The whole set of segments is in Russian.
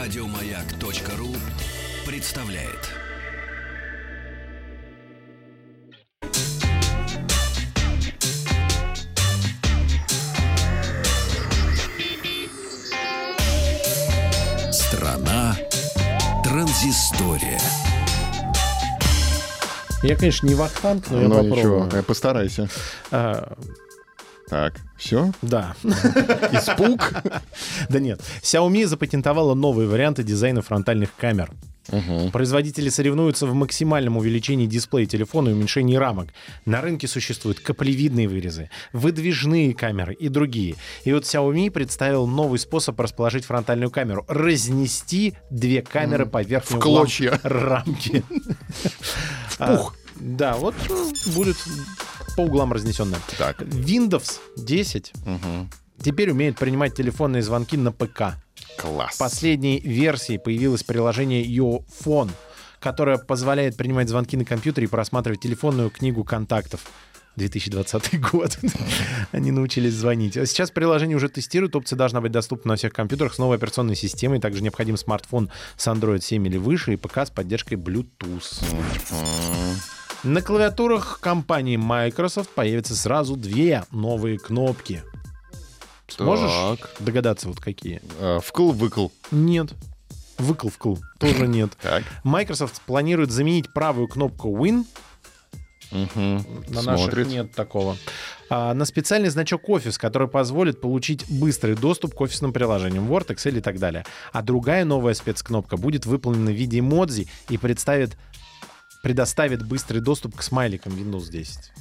Радиомаяк.ру представляет. Страна транзистория. Я, конечно, не вахтанг, но я Ну попробую. ничего, постарайся. А, Так, все? да. Испуг? да нет. Xiaomi запатентовала новые варианты дизайна фронтальных камер. Производители соревнуются в максимальном увеличении дисплея телефона и уменьшении рамок. На рынке существуют каплевидные вырезы, выдвижные камеры и другие. И вот Xiaomi представил новый способ расположить фронтальную камеру. Разнести две камеры по верхнему В клочья. рамки. В пух. Да, вот э, будет по углам разнесенная. Так. Windows 10 Мгм. теперь умеет принимать телефонные звонки на ПК. Класс. В последней версии появилось приложение Yo Phone, которое позволяет принимать звонки на компьютере и просматривать телефонную книгу контактов. 2020 год. Они научились звонить. А сейчас приложение уже тестируют. Опция должна быть доступна на всех компьютерах с новой операционной системой. Также необходим смартфон с Android 7 или выше и ПК с поддержкой Bluetooth. На клавиатурах компании Microsoft появятся сразу две новые кнопки. Сможешь Так. догадаться, вот какие? Э, Вкл-выкл. Нет. Выкл-вкл. Тоже нет. Так. Microsoft планирует заменить правую кнопку Win. На наших Смотрит. нет такого. А, на специальный значок Office, который позволит получить быстрый доступ к офисным приложениям Word, Excel и так далее. А другая новая спецкнопка будет выполнена в виде эмодзи и представит предоставит быстрый доступ к смайликам Windows 10.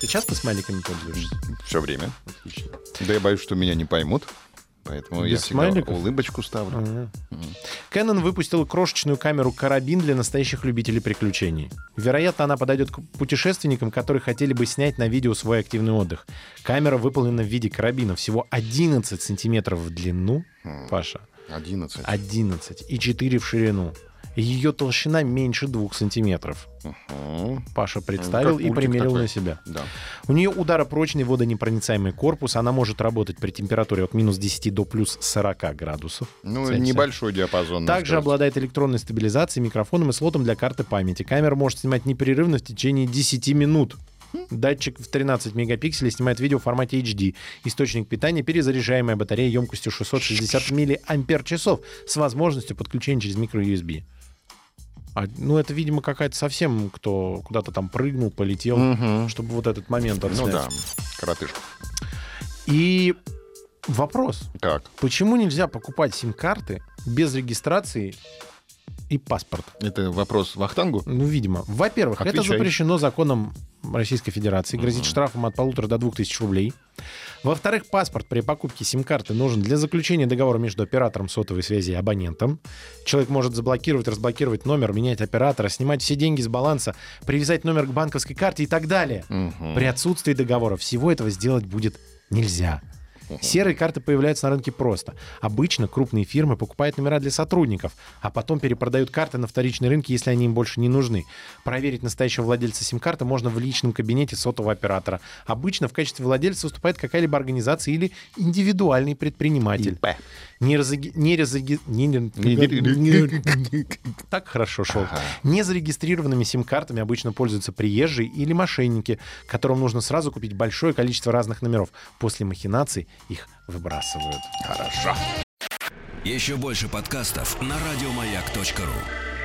Ты часто смайликами пользуешься? Все время. Отлично. Да я боюсь, что меня не поймут. Поэтому я Без всегда смайликов? улыбочку ставлю. Ага. Canon выпустила крошечную камеру-карабин для настоящих любителей приключений. Вероятно, она подойдет к путешественникам, которые хотели бы снять на видео свой активный отдых. Камера выполнена в виде карабина, всего 11 сантиметров в длину, Паша, 11. 11 и 4 в ширину. Ее толщина меньше 2 сантиметров. Мгм. Паша представил как и примерил такой. на себя. Да. У нее ударопрочный водонепроницаемый корпус. Она может работать при температуре от минус 10 до плюс 40 градусов. Ну, Цельсия. небольшой диапазон. Также надо обладает электронной стабилизацией, микрофоном и слотом для карты памяти. Камера может снимать непрерывно в течение 10 минут. Датчик в 13 мегапикселей снимает видео в формате HD. Источник питания — перезаряжаемая батарея емкостью 660 мАч с возможностью подключения через микро-USB. А, ну, это, видимо, какая-то совсем, кто куда-то там прыгнул, полетел, Мгм. чтобы вот этот момент Ну отснять. да, коротышка. И вопрос. Так, Почему нельзя покупать сим-карты без регистрации и паспорта? это вопрос Вахтангу? Ну, видимо. Во-первых, это запрещено законом Российской Федерации, грозит штрафом от полутора до двух тысяч рублей. Во-вторых, паспорт при покупке сим-карты нужен для заключения договора между оператором сотовой связи и абонентом. Человек может заблокировать, разблокировать номер, менять оператора, снимать все деньги с баланса, привязать номер к банковской карте и так далее. Мгм. При отсутствии договора всего этого сделать будет нельзя. Серые карты появляются на рынке просто. Обычно крупные фирмы покупают номера для сотрудников, а потом перепродают карты на вторичной рынке, если они им больше не нужны. Проверить настоящего владельца сим-карты можно в личном кабинете сотового оператора. Обычно в качестве владельца выступает какая-либо организация или индивидуальный предприниматель. ИП. Так хорошо шел. Незарегистрированными сим-картами обычно пользуются приезжие или мошенники, которым нужно сразу купить большое количество разных номеров. После махинаций их выбрасывают. Хорошо. Еще больше подкастов на радиомаяк.ру.